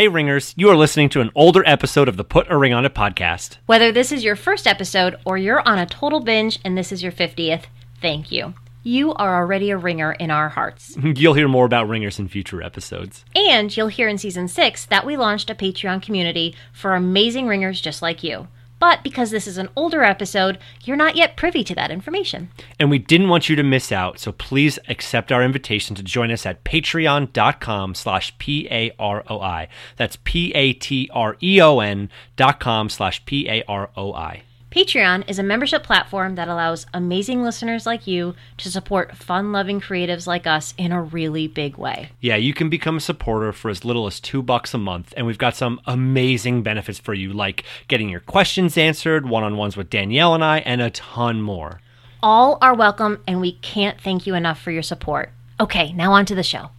Hey, Ringers, you are listening to an older episode of the Put a Ring on It podcast. Whether this is your first episode or you're on a total binge and this is your 50th, thank you. You are already a ringer in our hearts. You'll hear more about Ringers in future episodes. And you'll hear in season six that we launched a Patreon community for amazing ringers just like you. But because this is an older episode, you're not yet privy to that information. And we didn't want you to miss out, so please accept our invitation to join us at patreon.com slash P-A-R-O-I. That's P-A-T-R-E-O-N dot com slash P-A-R-O-I. Patreon is a membership platform that allows amazing listeners like you to support fun loving creatives like us in a really big way. Yeah, you can become a supporter for as little as two bucks a month, and we've got some amazing benefits for you, like getting your questions answered, one on ones with Danielle and I, and a ton more. All are welcome, and we can't thank you enough for your support. Okay, now on to the show.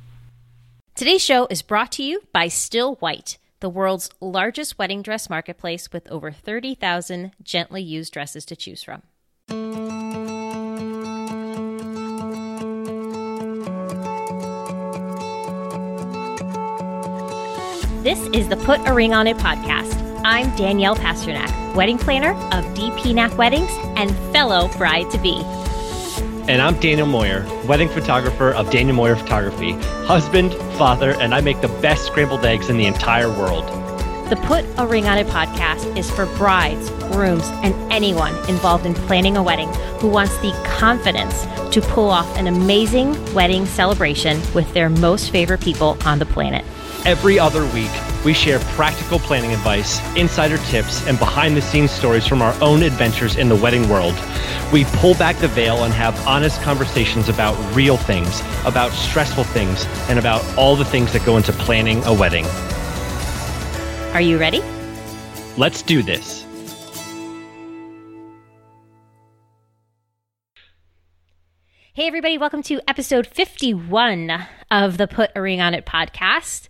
Today's show is brought to you by Stillwhite the world's largest wedding dress marketplace with over 30,000 gently used dresses to choose from. This is the Put a Ring on It podcast. I'm Danielle Pasternak, wedding planner of DP Weddings and fellow bride to be. And I'm Daniel Moyer, wedding photographer of Daniel Moyer Photography, husband, father, and I make the best scrambled eggs in the entire world. The Put a Ring on It podcast is for brides, grooms, and anyone involved in planning a wedding who wants the confidence to pull off an amazing wedding celebration with their most favorite people on the planet. Every other week, we share practical planning advice, insider tips, and behind the scenes stories from our own adventures in the wedding world. We pull back the veil and have honest conversations about real things, about stressful things, and about all the things that go into planning a wedding. Are you ready? Let's do this. Hey, everybody, welcome to episode 51 of the Put a Ring on It podcast.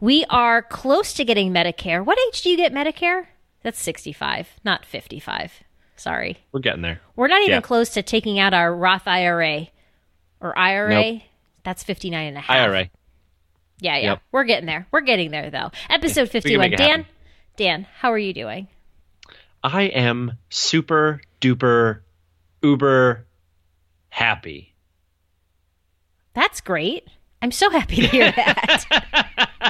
We are close to getting Medicare. What age do you get Medicare? That's 65, not 55. Sorry. We're getting there. We're not even Yeah. close to taking out our Roth IRA or IRA. Nope. That's 59 and a half. IRA. Yeah, yeah. Yep. We're getting there. We're getting there, though. Episode 51. Dan, happen. Dan, how are you doing? I am super duper uber happy. That's great. I'm so happy to hear that.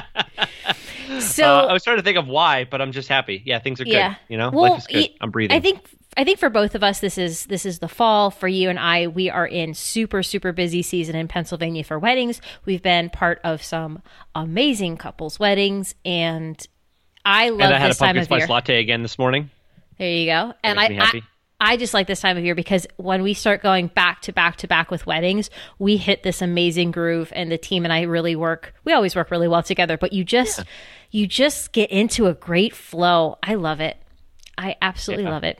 so Uh, I was trying to think of why, but I'm just happy. Yeah, things are yeah, good. You know, well, life is good. I'm breathing. I think I think for both of us, this is this is the fall. For you and I, we are in super super busy season in Pennsylvania for weddings. We've been part of some amazing couples weddings, and I love and I had a time pumpkin spice latte again this morning. There you go. And makes I, me I happy. I just like this time of year because when we start going back to back to back with weddings, we hit this amazing groove and the team and I really work we always work really well together, but you just you just get into a great flow. I love it. I absolutely love it.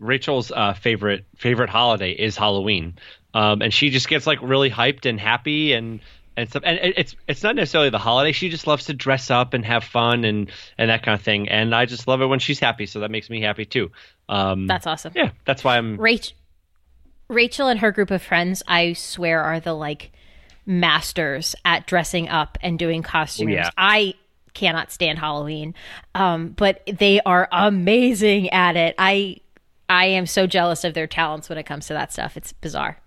Rachel's uh, favorite favorite holiday is Halloween, um, and she just gets like really hyped and happy and and stuff. And it- it's it's not necessarily the holiday. She just loves to dress up and have fun and and that kind of thing. And I just love it when she's happy, so that makes me happy too. Um, That's awesome. yeah, that's why I'm. Rach- Rachel and her group of friends, I swear, are the like masters at dressing up and doing costumes. yeah. I cannot stand Halloween, um, but they are amazing at it. I I am so jealous of their talents when it comes to that stuff. It's bizarre.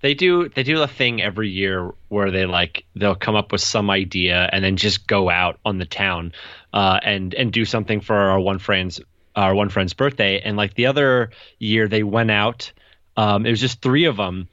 They do they do a thing every year where they like they'll come up with some idea and then just go out on the town uh, and and do something for our one friend's our one friend's birthday. And like the other year, they went out. Um, it was just three of them,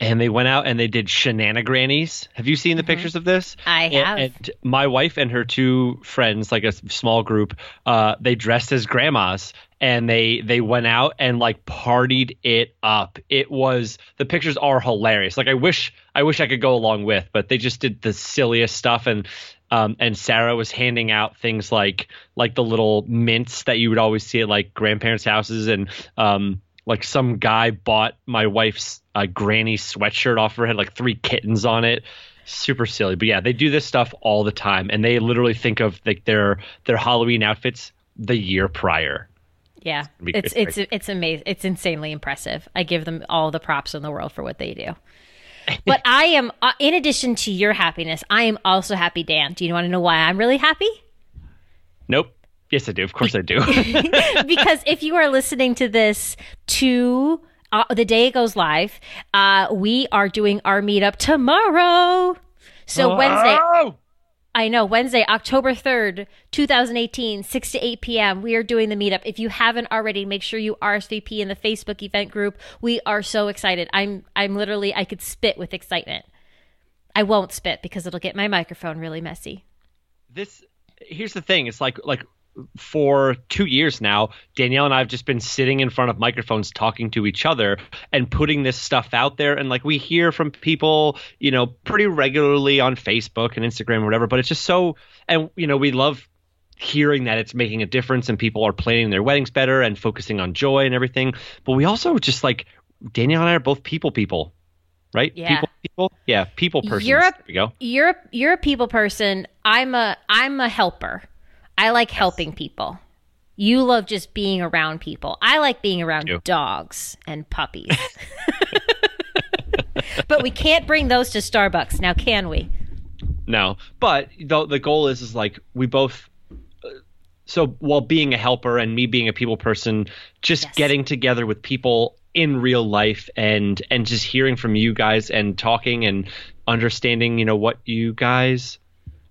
and they went out and they did shenanigrannies. Have you seen the pictures of this? I And- have. And my wife and her two friends, like a small group, uh, they dressed as grandmas and they they went out and like partied it up. It was the pictures are hilarious. Like I wish I wish I could go along with, but they just did the silliest stuff and. Um, and Sarah was handing out things like like the little mints that you would always see at like grandparents' houses, and um, like some guy bought my wife's uh, granny sweatshirt off her head, like three kittens on it. Super silly, but yeah, they do this stuff all the time, and they literally think of like their their Halloween outfits the year prior. Yeah, it's it's it's it's amazing. It's insanely impressive. I give them all the props in the world for what they do. but I am, uh, in addition to your happiness, I am also happy, Dan. Do you want to know why I'm really happy? Nope. Yes, I do. Of course, I do. because if you are listening to this to uh, the day it goes live, uh, we are doing our meetup tomorrow. So Wednesday, Oh! I know Wednesday, October 3rd, 2018, 6 to 8 p.m. We are doing the meetup. If you haven't already, make sure you RSVP in the Facebook event group. We are so excited. I'm I'm literally I could spit with excitement. I won't spit because it'll get my microphone really messy. this here's the thing it's like like for two years now danielle and i've just been sitting in front of microphones talking to each other and putting this stuff out there and like we hear from people you know pretty regularly on facebook and instagram or whatever but it's just so and you know we love hearing that it's making a difference and people are planning their weddings better and focusing on joy and everything but we also just like danielle and i are both people people right Yeah. people people yeah people persons You're a- there we go You're a, you're a people person. I'm a I'm a helper. I like helping people. You love just being around people. I like being around dogs and puppies. but we can't bring those to Starbucks now, can we? No, but the the goal is is like we both. uh, So while being a helper and me being a people person, just Yes. getting together with people in real life and and just hearing from you guys and talking and understanding, you know, what you guys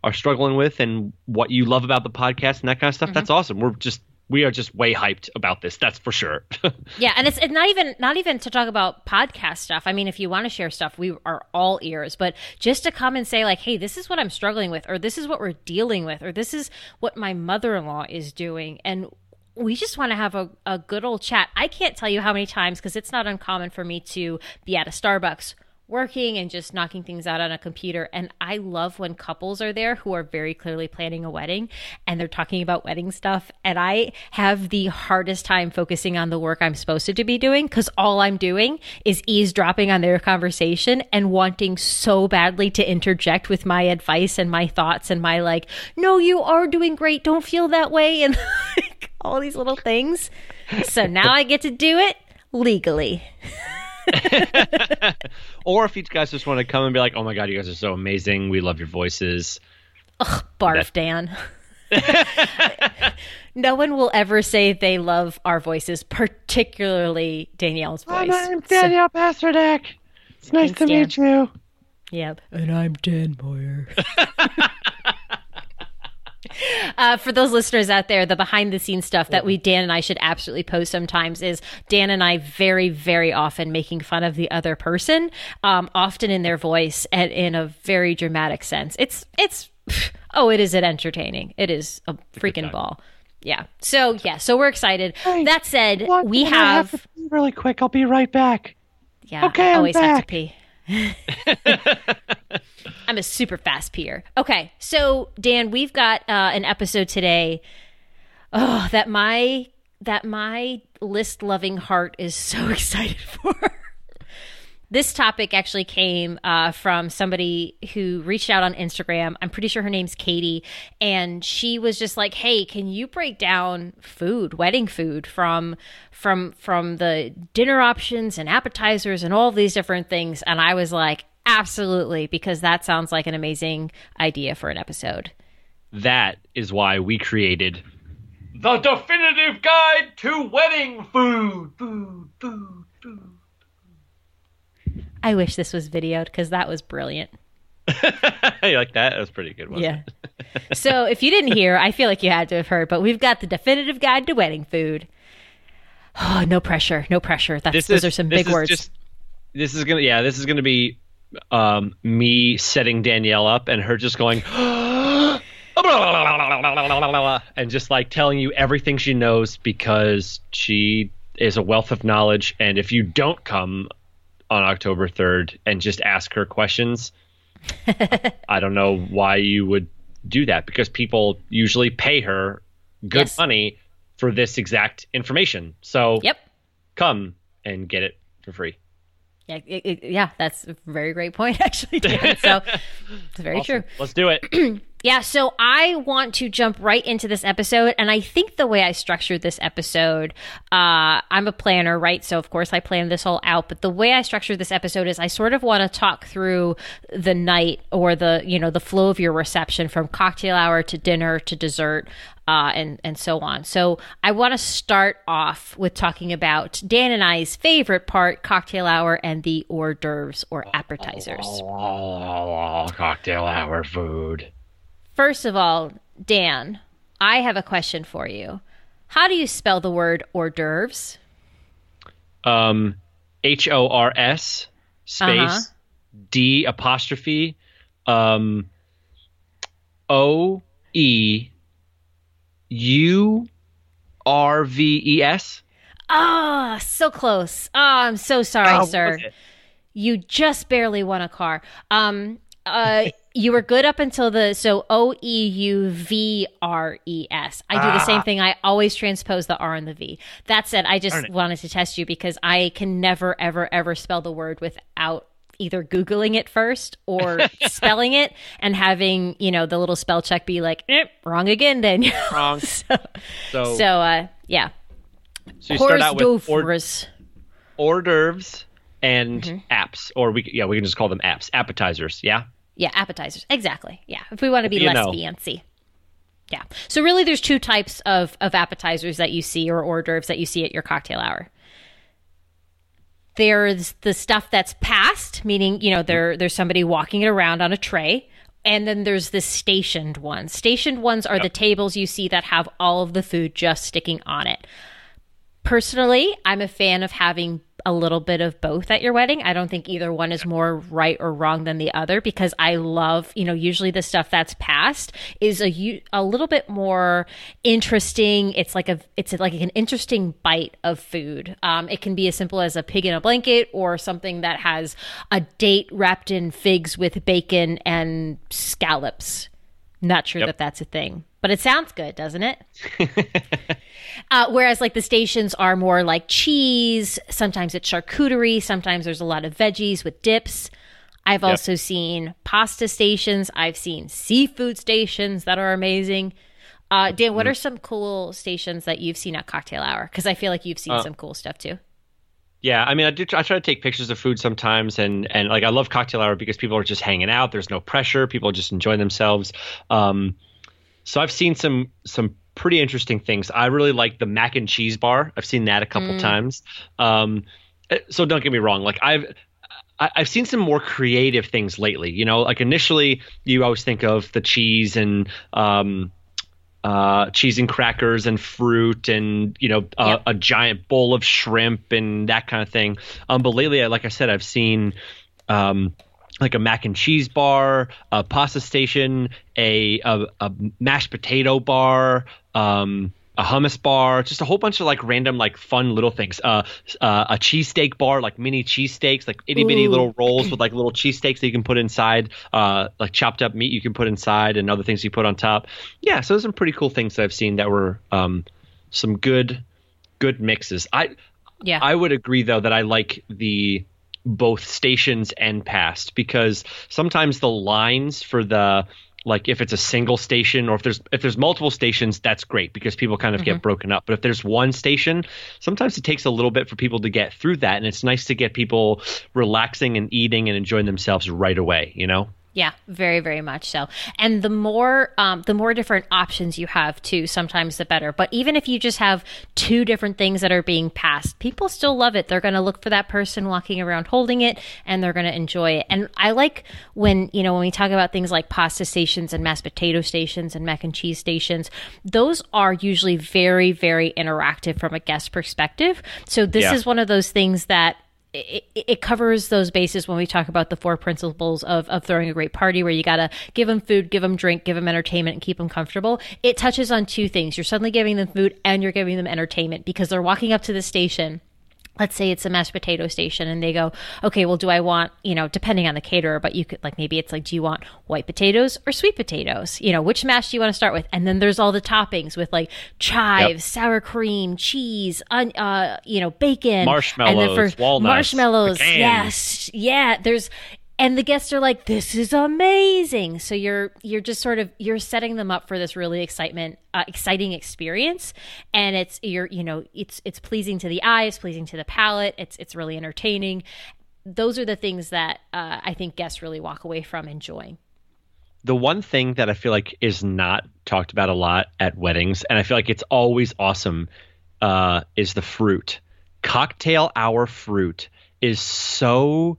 are struggling with and what you love about the podcast and that kind of stuff. That's mm-hmm. awesome. We're just we are just way hyped about this. That's for sure. Yeah, and it's, it's not even not even to talk about podcast stuff. I mean, if you want to share stuff, we are all ears. But just to come and say like, "Hey, this is what I'm struggling with," or "This is what we're dealing with," or "This is what my mother-in-law is doing," and we just want to have a, a good old chat. I can't tell you how many times because it's not uncommon for me to be at a Starbucks working and just knocking things out on a computer. And I love when couples are there who are very clearly planning a wedding and they're talking about wedding stuff. And I have the hardest time focusing on the work I'm supposed to be doing because all I'm doing is eavesdropping on their conversation and wanting so badly to interject with my advice and my thoughts and my like, no, you are doing great. Don't feel that way. And like all these little things. So now I get to do it legally. or if you guys just want to come and be like, "Oh my god, you guys are so amazing. We love your voices." Ugh, barf, Dan. no one will ever say they love our voices, particularly Danielle's voice. Hi, I'm Danielle so- Pasternak. It's nice Thanks, to meet you. Yep. And I'm Dan Moyer. Uh, for those listeners out there, the behind the scenes stuff that we, Dan and I, should absolutely post sometimes is Dan and I very, very often making fun of the other person, um, often in their voice and in a very dramatic sense. It's, it's, oh, it is it entertaining. It is a freaking ball. Yeah. So, yeah. So we're excited. that said, we have, really quick. I'll be right back. yeah, Okay, I I'm always have to back. pee. I'm a super fast peer. Okay, so Dan, we've got uh, an episode today. Oh, that my that my list loving heart is so excited for. This topic actually came uh, from somebody who reached out on Instagram. I'm pretty sure her name's Katie, and she was just like, "Hey, can you break down food, wedding food from from from the dinner options and appetizers and all these different things?" And I was like, "Absolutely," because that sounds like an amazing idea for an episode. That is why we created the definitive guide to wedding food. Food, food, food. I wish this was videoed because that was brilliant. you like that? That was pretty good. Wasn't Yeah. so if you didn't hear, I feel like you had to have heard, but we've got the definitive guide to wedding food. Oh, no pressure, no pressure. That's This those is, are some this big is words. Just, this is gonna, yeah, this is gonna be um, me setting Danielle up and her just going, and just like telling you everything she knows because she is a wealth of knowledge. And if you don't come on October 3rd and just ask her questions, I don't know why you would do that because people usually pay her good Yes. money for this exact information. So Yep. come and get it for free. Yeah, it, it- yeah, that's a very great point, actually. Dan. So it's very Awesome. true. Let's do it. Yeah, so I want to jump right into this episode. And I think the way I structured this episode, uh, I'm a planner, right? So, of course, I planned this all out. But the way I structured this episode is I sort of want to talk through the night or the, you know, the flow of your reception from cocktail hour to dinner to dessert. Uh, and and so on. So I want to start off with talking about Dan and I's favorite part, cocktail hour, and the hors d'oeuvres or appetizers. Oh, cocktail hour food. First of all, Dan, I have a question for you. How do you spell the word hors d'oeuvres? Um, H O R S space Uh-huh. D apostrophe um O E U R V E S. Ah, so close. Oh, I'm so sorry, Oh, sir. You just barely won a car. Um, uh, you were good up until the so O E U V R E S. I do the same thing. I always transpose the R and the V. That said, I just wanted to test you because I can never, ever, ever spell the word without either googling it first or spelling it and having you know the little spell check be like eh, wrong again. Then Wrong. so, So, so uh, yeah, so you start hors out with hors, d'oeuvres. hors d'oeuvres and Mm-hmm. apps, or we yeah we can just call them apps, appetizers. Yeah. Yeah, appetizers. Exactly. Yeah. If we want to be You less know. fancy. Yeah. So really there's two types of of appetizers that you see or hors d'oeuvres that you see at your cocktail hour. There's the stuff that's passed, meaning, you know, there there's somebody walking it around on a tray. And then there's the stationed ones. Stationed ones are the tables you see that have all of the food just sticking on it. Personally, I'm a fan of having a little bit of both at your wedding. I don't think either one is more right or wrong than the other because I love, you know, usually the stuff that's passed is a a little bit more interesting. It's like a it's like an interesting bite of food. Um, it can be as simple as a pig in a blanket or something that has a date wrapped in figs with bacon and scallops. Not sure Yep. that that's a thing, but it sounds good, doesn't it? Uh, whereas like the stations are more like cheese. Sometimes it's charcuterie. Sometimes there's a lot of veggies with dips. I've also seen pasta stations. I've seen seafood stations that are amazing. Uh, Dan, what are some cool stations that you've seen at Cocktail Hour? Because I feel like you've seen Uh, some cool stuff too. Yeah, I mean, I do. I try to take pictures of food sometimes, and and like I love cocktail hour because people are just hanging out. There's no pressure. People just enjoying themselves. Um, so I've seen some some pretty interesting things. I really like the mac and cheese bar. I've seen that a couple times. Um, eh, so don't get me wrong. Like I've I've seen some more creative things lately. You know, like initially you always think of the cheese and um, uh, cheese and crackers and fruit and you know a, Yep. a giant bowl of shrimp and that kind of thing. Um, but lately, like I said, I've seen um, like a mac and cheese bar, a pasta station, a a, a mashed potato bar. Um, a hummus bar, just a whole bunch of like random, like fun little things. Uh, uh, a cheesesteak bar, like mini cheesesteaks, like itty bitty little rolls with like little cheesesteaks that you can put inside, uh, like chopped up meat you can put inside, and other things you put on top. Yeah, so there's some pretty cool things that I've seen that were um, some good, good mixes. I Yeah. I would agree though that I like the both stations and past because sometimes the lines for the like if it's a single station or if there's if there's multiple stations that's great because people kind of get mm-hmm. broken up. But if there's one station sometimes it takes a little bit for people to get through that and it's nice to get people relaxing and eating and enjoying themselves right away you know Yeah, very, very much so. And the more, um, the more different options you have, too, sometimes the better. But even if you just have two different things that are being passed, people still love it. They're going to look for that person walking around holding it, and they're going to enjoy it. And I like when you know when we talk about things like pasta stations and mashed potato stations and mac and cheese stations. Those are usually very, very interactive from a guest perspective. So this Yeah. is one of those things that it, it covers those bases when we talk about the four principles of, of throwing a great party where you got to give them food give them drink give them entertainment and keep them comfortable. It touches on two things. You're suddenly giving them food and you're giving them entertainment because they're walking up to the station let's say it's a mashed potato station and they go okay well do i want you know depending on the caterer but you could like maybe it's like do you want white potatoes or sweet potatoes? You know which mash do you want to start with? And then there's all the toppings with like chives sour cream cheese un, uh you know bacon. Marshmallows and then Marshmallows, walnuts, marshmallows yes yeah there's and the guests are like this is amazing. So you're you're just sort of you're setting them up for this really excitement uh, exciting experience. And it's you're you know it's it's pleasing to the eyes pleasing to the palate it's it's really entertaining. Those are the things that uh, i think guests really walk away from enjoying. The one thing that I feel like is not talked about a lot at weddings, and I feel like it's always awesome, uh, is the fruit. Cocktail hour fruit is so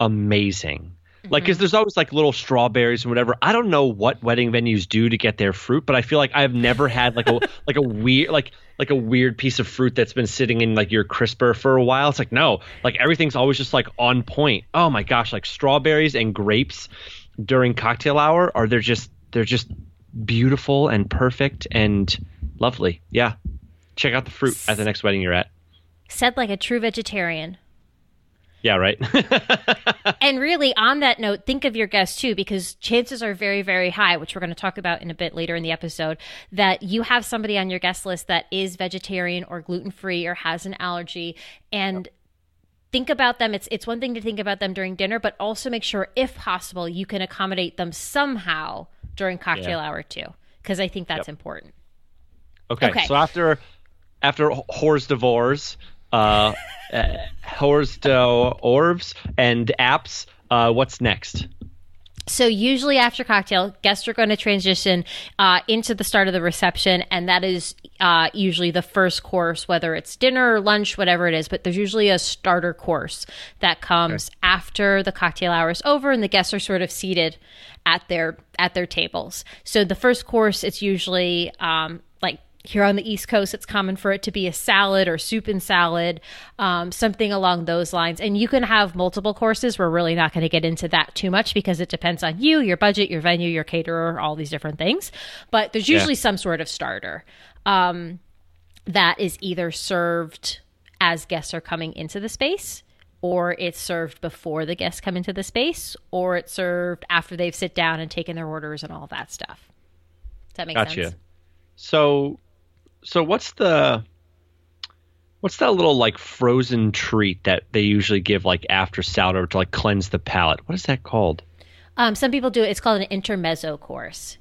amazing. Mm-hmm. Like, because there's always like little strawberries and whatever. I don't know what wedding venues do to get their fruit, but I feel like I've never had like a like a weird like like a weird piece of fruit that's been sitting in like your crisper for a while. It's like no, like everything's always just like on point. Oh my gosh, like strawberries and grapes during cocktail hour are they're just they're just beautiful and perfect and lovely. Yeah. Check out the fruit at the next wedding you're at. Said like a true vegetarian. Yeah, right. and really, on that note, think of your guests too, because chances are very, very high, which we're going to talk about in a bit later in the episode, that you have somebody on your guest list that is vegetarian or gluten free or has an allergy. And yep think about them. It's it's one thing to think about them during dinner, but also make sure, if possible, you can accommodate them somehow during cocktail yeah. hour too, because I think that's yep. important. Okay, okay, so after after hors d'oeuvres, uh, uh Hors d'oeuvres and apps, uh, what's next? So usually after cocktail, guests are going to transition uh, into the start of the reception, and that is uh, usually the first course, whether it's dinner or lunch, whatever it is. But there's usually a starter course that comes okay. after the cocktail hour is over, and the guests are sort of seated at their at their tables. So the first course, it's usually um, here on the East Coast, it's common for it to be a salad or soup and salad, um, something along those lines. And you can have multiple courses. We're really not going to get into that too much because it depends on you, your budget, your venue, your caterer, all these different things. But there's usually yeah. some sort of starter um, that is either served as guests are coming into the space. Or it's served before the guests come into the space, or it's served after they've sit down and taken their orders and all that stuff. Does that make gotcha. sense? So so what's the what's that little like frozen treat that they usually give like after salad to like cleanse the palate? What is that called? Um, some people do it. It's called an intermezzo course.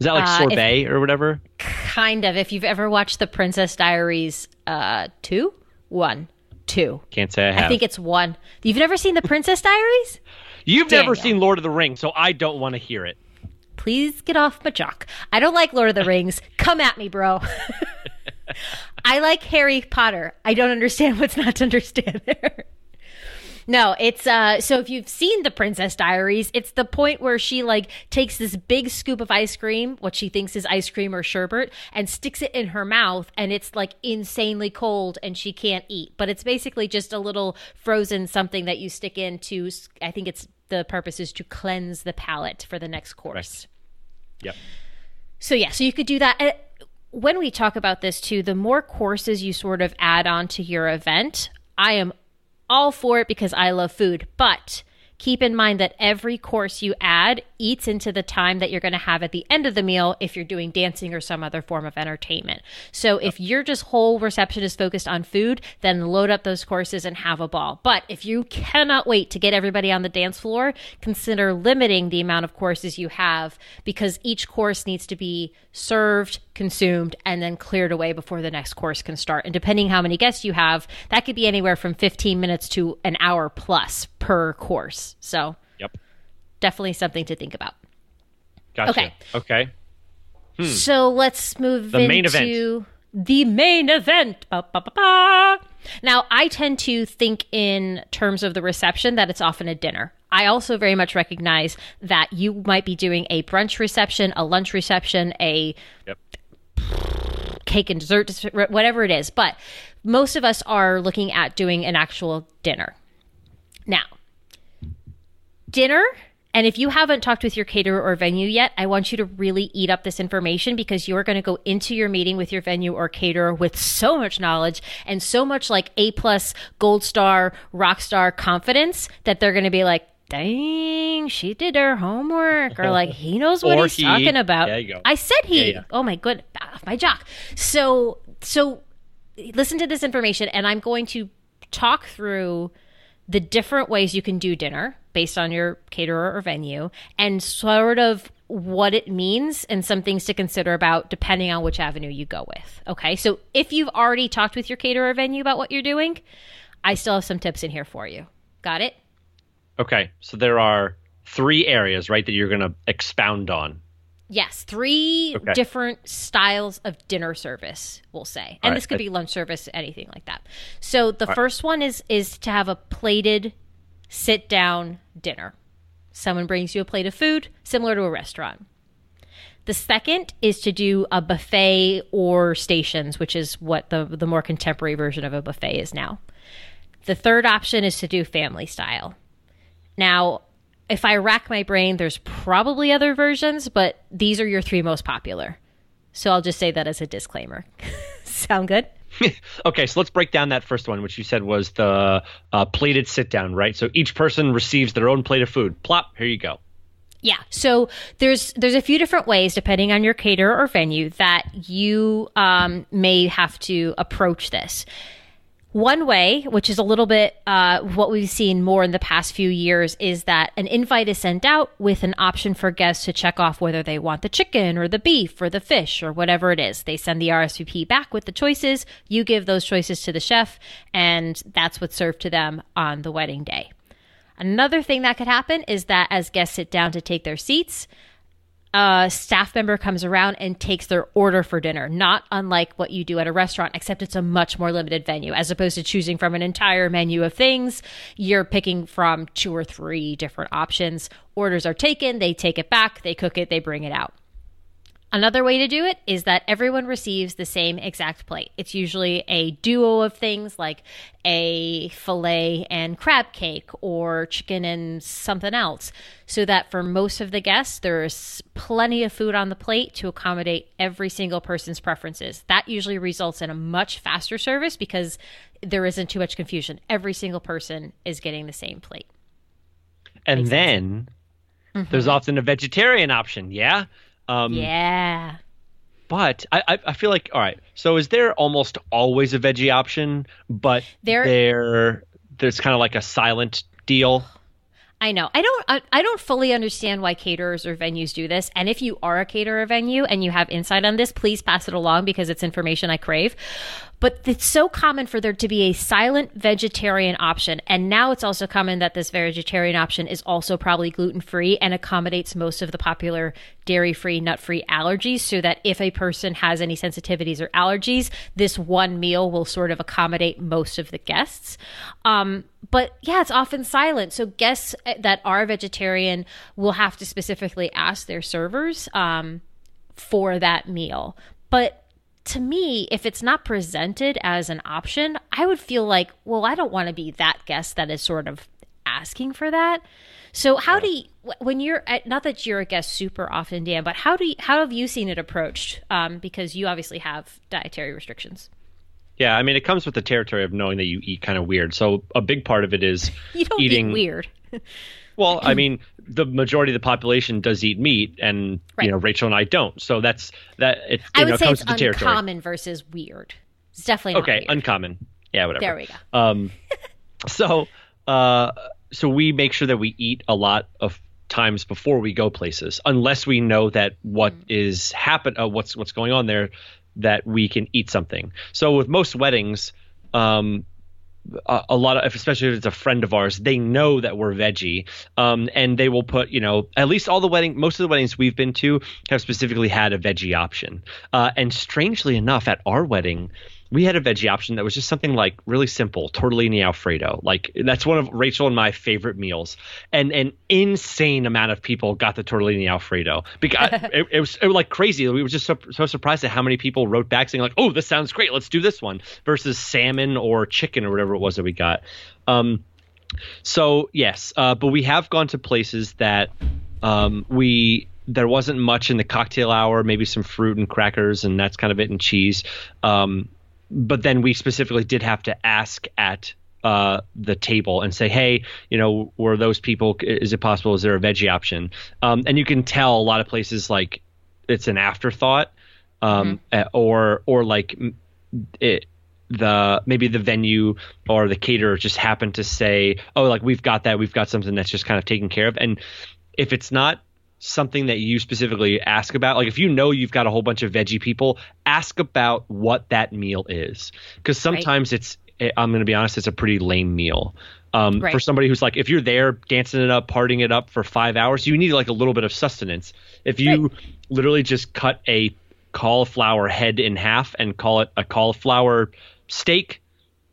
Is that like uh, sorbet or whatever? Kind of. If you've ever watched the Princess Diaries, uh, two, one, two. Can't say I have. I think it's one. You've never seen the Princess Diaries? You've Daniel. never seen Lord of the Rings, so I don't want to hear it. Please get off my jock. I don't like Lord of the Rings. Come at me, bro. I like Harry Potter. I don't understand what's not to understand there. No, it's uh so if you've seen the Princess Diaries, it's the point where she like takes this big scoop of ice cream, what she thinks is ice cream or sherbet, and sticks it in her mouth and it's like insanely cold and she can't eat. But it's basically just a little frozen something that you stick into I think it's the purpose is to cleanse the palate for the next course. Right. Yep. So yeah, so you could do that. When we talk about this too, the more courses you sort of add on to your event, I am all for it because I love food. But keep in mind that every course you add eats into the time that you're going to have at the end of the meal if you're doing dancing or some other form of entertainment. So if your just whole reception is focused on food, then load up those courses and have a ball. But if you cannot wait to get everybody on the dance floor, consider limiting the amount of courses you have because each course needs to be served, consumed, and then cleared away before the next course can start. And depending how many guests you have, that could be anywhere from 15 minutes to an hour plus per course. So, definitely something to think about. Gotcha. Okay. Okay. Hmm. So let's move the into main event. the main event. Ba, ba, ba, now, I tend to think in terms of the reception that it's often a dinner. I also very much recognize that you might be doing a brunch reception, a lunch reception, a yep. cake and dessert, whatever it is. But most of us are looking at doing an actual dinner. Now, dinner and if you haven't talked with your caterer or venue yet, I want you to really eat up this information because you're going to go into your meeting with your venue or caterer with so much knowledge and so much like A plus, gold star, rock star confidence that they're going to be like, dang, she did her homework, or like he knows what he's he. talking about. There you go. I said he. Yeah, yeah. Oh my good, off my jock. So, so listen to this information, and I'm going to talk through the different ways you can do dinner based on your caterer or venue and sort of what it means and some things to consider about depending on which avenue you go with. Okay. So if you've already talked with your caterer venue about what you're doing, I still have some tips in here for you. Got it? Okay. So there are three areas, right, that you're going to expound on. Yes, three okay. different styles of dinner service, we'll say. And right. this could be lunch service, anything like that. So the All first right. one is is to have a plated sit down dinner. Someone brings you a plate of food similar to a restaurant. The second is to do a buffet or stations, which is what the the more contemporary version of a buffet is now. The third option is to do family style. Now, if I rack my brain, there's probably other versions, but these are your three most popular. So I'll just say that as a disclaimer. Sound good? okay, so let's break down that first one, which you said was the uh, plated sit down, right? So each person receives their own plate of food. Plop, here you go. Yeah. So there's there's a few different ways, depending on your caterer or venue, that you um, may have to approach this. One way, which is a little bit uh, what we've seen more in the past few years, is that an invite is sent out with an option for guests to check off whether they want the chicken or the beef or the fish or whatever it is. They send the RSVP back with the choices. You give those choices to the chef, and that's what's served to them on the wedding day. Another thing that could happen is that as guests sit down to take their seats, a staff member comes around and takes their order for dinner, not unlike what you do at a restaurant, except it's a much more limited venue. As opposed to choosing from an entire menu of things, you're picking from two or three different options. Orders are taken, they take it back, they cook it, they bring it out. Another way to do it is that everyone receives the same exact plate. It's usually a duo of things like a filet and crab cake or chicken and something else, so that for most of the guests, there's plenty of food on the plate to accommodate every single person's preferences. That usually results in a much faster service because there isn't too much confusion. Every single person is getting the same plate. And Makes then mm-hmm. there's often a vegetarian option, yeah? Um, yeah. But I, I feel like all right. So is there almost always a veggie option, but there, there there's kind of like a silent deal? I know. I don't. I, I, don't fully understand why caterers or venues do this. And if you are a caterer venue and you have insight on this, please pass it along because it's information I crave. But it's so common for there to be a silent vegetarian option. And now it's also common that this vegetarian option is also probably gluten free and accommodates most of the popular dairy free, nut free allergies. So that if a person has any sensitivities or allergies, this one meal will sort of accommodate most of the guests. Um, but yeah, it's often silent. So guests that are vegetarian will have to specifically ask their servers um, for that meal. But to me, if it's not presented as an option, I would feel like, well, I don't want to be that guest that is sort of asking for that. So how yeah. do you, when you're at, not that you're a guest super often, Dan, but how do you, how have you seen it approached? Um, because you obviously have dietary restrictions. Yeah, I mean, it comes with the territory of knowing that you eat kind of weird. So a big part of it is you don't eating eat weird. well, I mean, the majority of the population does eat meat, and right. you know Rachel and I don't. So that's that. It, I would know, say it's uncommon versus weird. It's definitely okay. Weird. Uncommon. Yeah, whatever. There we go. Um, so, uh, so we make sure that we eat a lot of times before we go places, unless we know that what mm. is happen, uh, what's what's going on there, that we can eat something. So with most weddings, um, a, lot of, especially if it's a friend of ours, they know that we're veggie, um, and they will put, you know, at least all the wedding, most of the weddings we've been to have specifically had a veggie option. Uh, and strangely enough, at our wedding, we had a veggie option that was just something like really simple tortellini alfredo. Like that's one of rachel and my favorite meals. And an insane amount of people got the tortellini alfredo. Because it, it, was, it was like crazy. We were just so, so surprised at how many people wrote back saying like oh this sounds great. Let's do this one versus salmon or chicken or whatever it was that we got. Um, so yes uh, but we have gone to places that um, we there wasn't much in the cocktail hour, maybe some fruit and crackers, and that's kind of it, and cheese. Um, but then we specifically did have to ask at uh, the table and say, hey, you know, were those people? Is it possible? Is there a veggie option? Um, and you can tell a lot of places like it's an afterthought, um, mm-hmm. or or like it the maybe the venue or the caterer just happened to say, "Oh, like we've got that. We've got something that's just kind of taken care of." And if it's not something that you specifically ask about, like if you know you've got a whole bunch of veggie people, ask about what that meal is, because sometimes right. it's I'm going to be honest, it's a pretty lame meal. Um, right. For somebody who's like, if you're there dancing it up, partying it up for five hours, you need like a little bit of sustenance. If you right. literally just cut a cauliflower head in half and call it a cauliflower steak,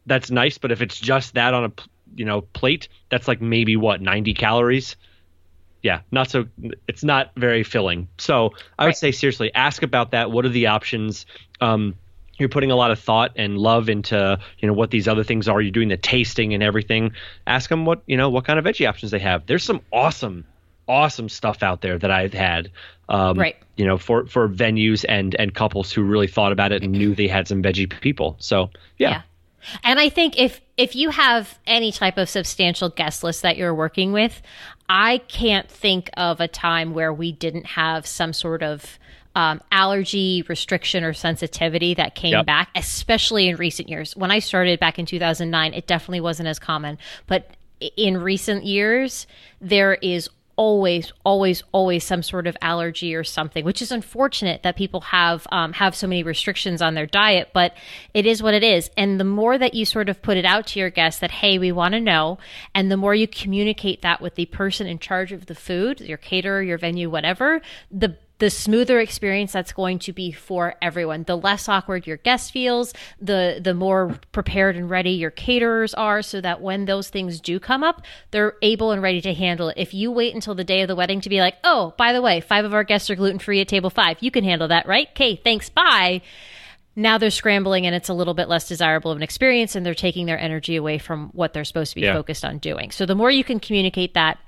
that's nice. But if it's just that on a you know plate, that's like maybe what 90 calories. Yeah, not so. It's not very filling. So I right. would say seriously, ask about that. What are the options? Um, you're putting a lot of thought and love into you know what these other things are. You're doing the tasting and everything. Ask them what you know what kind of veggie options they have. There's some awesome, awesome stuff out there that I've had. Um, right. You know, for for venues and and couples who really thought about it and knew they had some veggie people. So yeah. yeah. And I think if if you have any type of substantial guest list that you're working with, I can't think of a time where we didn't have some sort of um, allergy restriction or sensitivity that came yep. back, especially in recent years. When I started back in 2009, it definitely wasn't as common. But in recent years, there is always, always, always some sort of allergy or something, which is unfortunate that people have um, have so many restrictions on their diet. But it is what it is, and the more that you sort of put it out to your guests that hey, we want to know, and the more you communicate that with the person in charge of the food, your caterer, your venue, whatever, the the smoother experience that's going to be for everyone. The less awkward your guest feels, the the more prepared and ready your caterers are so that when those things do come up, they're able and ready to handle it. If you wait until the day of the wedding to be like, "Oh, by the way, five of our guests are gluten-free at table 5. You can handle that, right? Okay, thanks. Bye." Now they're scrambling and it's a little bit less desirable of an experience and they're taking their energy away from what they're supposed to be yeah. focused on doing. So the more you can communicate that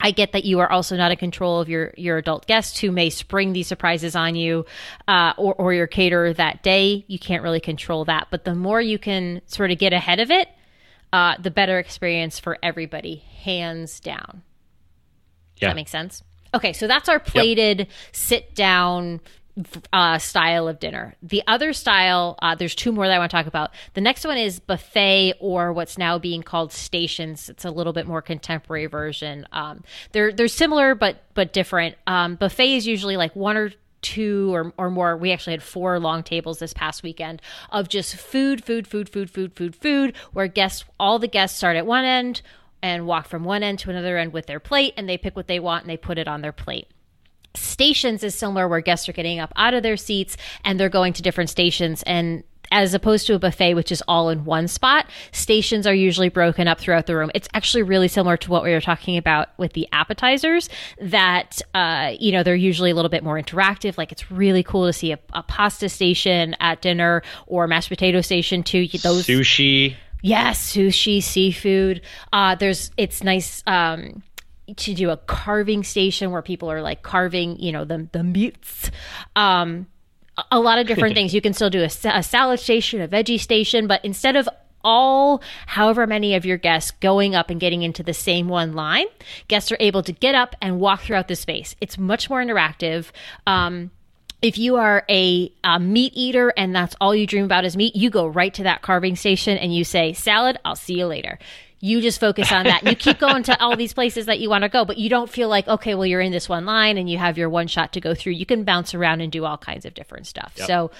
I get that you are also not in control of your your adult guests who may spring these surprises on you, uh, or or your caterer that day. You can't really control that, but the more you can sort of get ahead of it, uh, the better experience for everybody, hands down. Yeah. Does that make sense? Okay, so that's our plated yep. sit down uh, style of dinner. The other style, uh, there's two more that I want to talk about. The next one is buffet or what's now being called stations. It's a little bit more contemporary version. Um, they're they're similar but but different. Um, buffet is usually like one or two or, or more we actually had four long tables this past weekend of just food food food food food food food where guests all the guests start at one end and walk from one end to another end with their plate and they pick what they want and they put it on their plate Stations is similar where guests are getting up out of their seats and they're going to different stations and as opposed to a buffet, which is all in one spot, stations are usually broken up throughout the room. It's actually really similar to what we were talking about with the appetizers, that, uh, you know, they're usually a little bit more interactive. Like it's really cool to see a, a pasta station at dinner or mashed potato station too. Those sushi. Yes, sushi, seafood. Uh, there's, it's nice. Um, to do a carving station where people are like carving, you know, the the meats. Um, a lot of different things. You can still do a, a salad station, a veggie station, but instead of all however many of your guests going up and getting into the same one line, guests are able to get up and walk throughout the space. It's much more interactive. Um, if you are a, a, meat eater and that's all you dream about is meat, you go right to that carving station and you say, Salad, I'll see you later you just focus on that. you keep going to all these places that you want to go, but you don't feel like, okay, well, you're in this one line and you have your one shot to go through. You can bounce around and do all kinds of different stuff. Yep. So,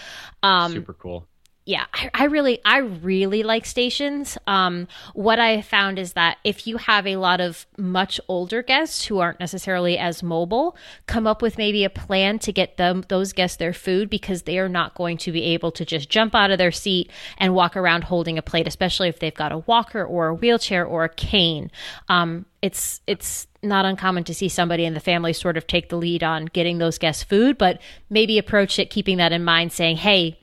um, super cool yeah, I, I, really, I really like stations. Um, what I found is that if you have a lot of much older guests who aren't necessarily as mobile, come up with maybe a plan to get them those guests their food because they are not going to be able to just jump out of their seat and walk around holding a plate, especially if they've got a walker or a wheelchair or a cane. Um, it's it's not uncommon to see somebody in the family sort of take the lead on getting those guests food, but maybe approach it keeping that in mind, saying, "Hey,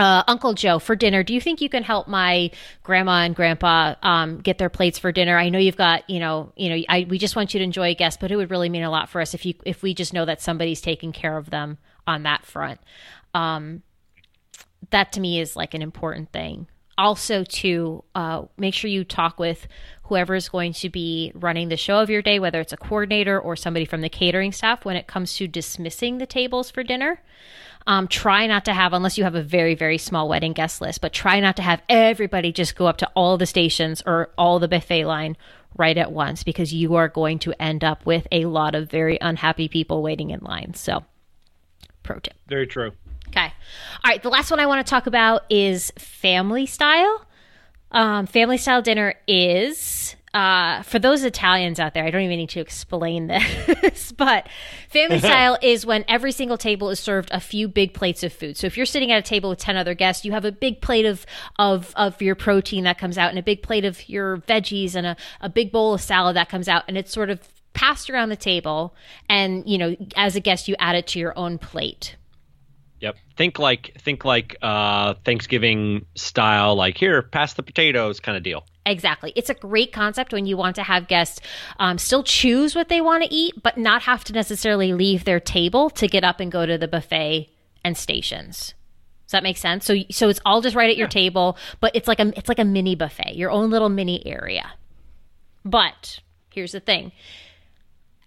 uh, Uncle Joe, for dinner, do you think you can help my grandma and grandpa um, get their plates for dinner? I know you've got, you know, you know, I, we just want you to enjoy a guest, but it would really mean a lot for us if you if we just know that somebody's taking care of them on that front. Um, that to me is like an important thing. Also, to uh, make sure you talk with whoever is going to be running the show of your day, whether it's a coordinator or somebody from the catering staff, when it comes to dismissing the tables for dinner. Um, try not to have, unless you have a very, very small wedding guest list, but try not to have everybody just go up to all the stations or all the buffet line right at once because you are going to end up with a lot of very unhappy people waiting in line. So, pro tip. Very true. Okay. All right. The last one I want to talk about is family style. Um, family style dinner is uh, for those Italians out there, I don't even need to explain this, but family style is when every single table is served a few big plates of food. So if you're sitting at a table with 10 other guests, you have a big plate of, of, of your protein that comes out and a big plate of your veggies and a, a big bowl of salad that comes out. And it's sort of passed around the table. And, you know, as a guest, you add it to your own plate. Yep. Think like think like uh, Thanksgiving style, like here, pass the potatoes kind of deal. Exactly. It's a great concept when you want to have guests um, still choose what they want to eat, but not have to necessarily leave their table to get up and go to the buffet and stations. Does that make sense? So, so it's all just right at your yeah. table, but it's like a it's like a mini buffet, your own little mini area. But here's the thing: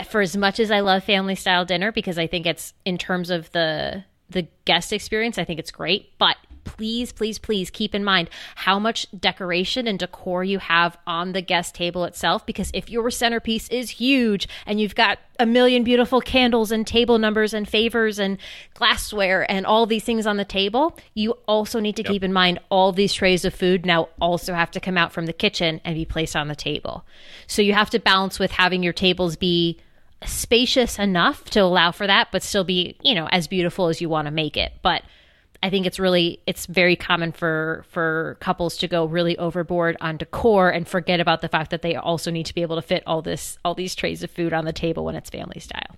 for as much as I love family style dinner because I think it's in terms of the the guest experience, I think it's great. But please, please, please keep in mind how much decoration and decor you have on the guest table itself. Because if your centerpiece is huge and you've got a million beautiful candles and table numbers and favors and glassware and all these things on the table, you also need to yep. keep in mind all these trays of food now also have to come out from the kitchen and be placed on the table. So you have to balance with having your tables be spacious enough to allow for that, but still be, you know, as beautiful as you want to make it. But I think it's really it's very common for for couples to go really overboard on decor and forget about the fact that they also need to be able to fit all this all these trays of food on the table when it's family style.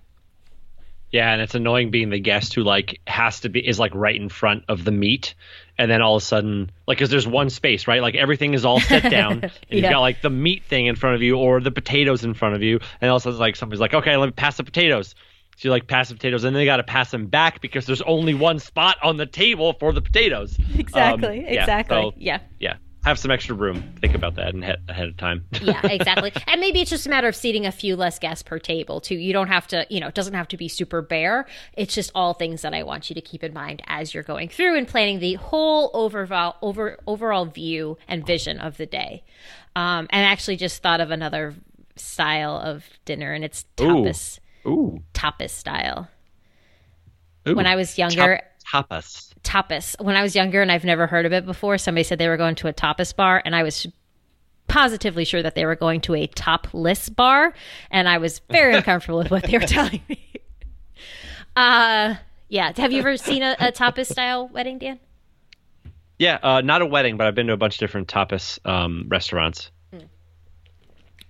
Yeah, and it's annoying being the guest who like has to be is like right in front of the meat, and then all of a sudden, like, because there's one space, right? Like everything is all set down, and yeah. you've got like the meat thing in front of you or the potatoes in front of you, and all of a sudden, like somebody's like, okay, let me pass the potatoes. So you like pass the potatoes, and then they got to pass them back because there's only one spot on the table for the potatoes. Exactly. Um, yeah, exactly. So, yeah. Yeah have some extra room. Think about that and ahead of time. yeah, exactly. And maybe it's just a matter of seating a few less guests per table too. You don't have to, you know, it doesn't have to be super bare. It's just all things that I want you to keep in mind as you're going through and planning the whole overall over overall view and vision of the day. Um, and I actually just thought of another style of dinner, and it's tapas. Ooh. Ooh. Tapas style. Ooh. When I was younger. tapas tapas. When I was younger and I've never heard of it before, somebody said they were going to a tapas bar, and I was positively sure that they were going to a topless bar, and I was very uncomfortable with what they were telling me. Uh, yeah. Have you ever seen a, a tapas style wedding, Dan? Yeah, uh, not a wedding, but I've been to a bunch of different tapas um, restaurants.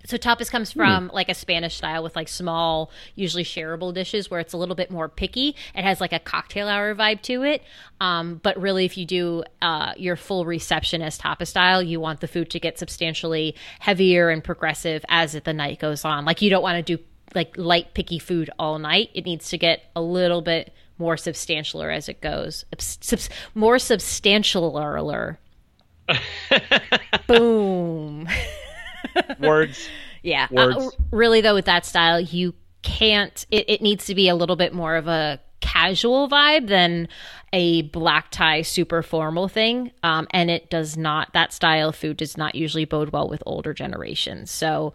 So tapas comes from mm. like a Spanish style with like small, usually shareable dishes where it's a little bit more picky. It has like a cocktail hour vibe to it. Um, but really, if you do uh, your full receptionist tapas style, you want the food to get substantially heavier and progressive as the night goes on. Like you don't want to do like light picky food all night. It needs to get a little bit more substantialer as it goes. Subs- more substantialer. Boom. Words. yeah. Uh, Words. Uh, really, though, with that style, you can't, it, it needs to be a little bit more of a casual vibe than a black tie super formal thing um, and it does not that style of food does not usually bode well with older generations so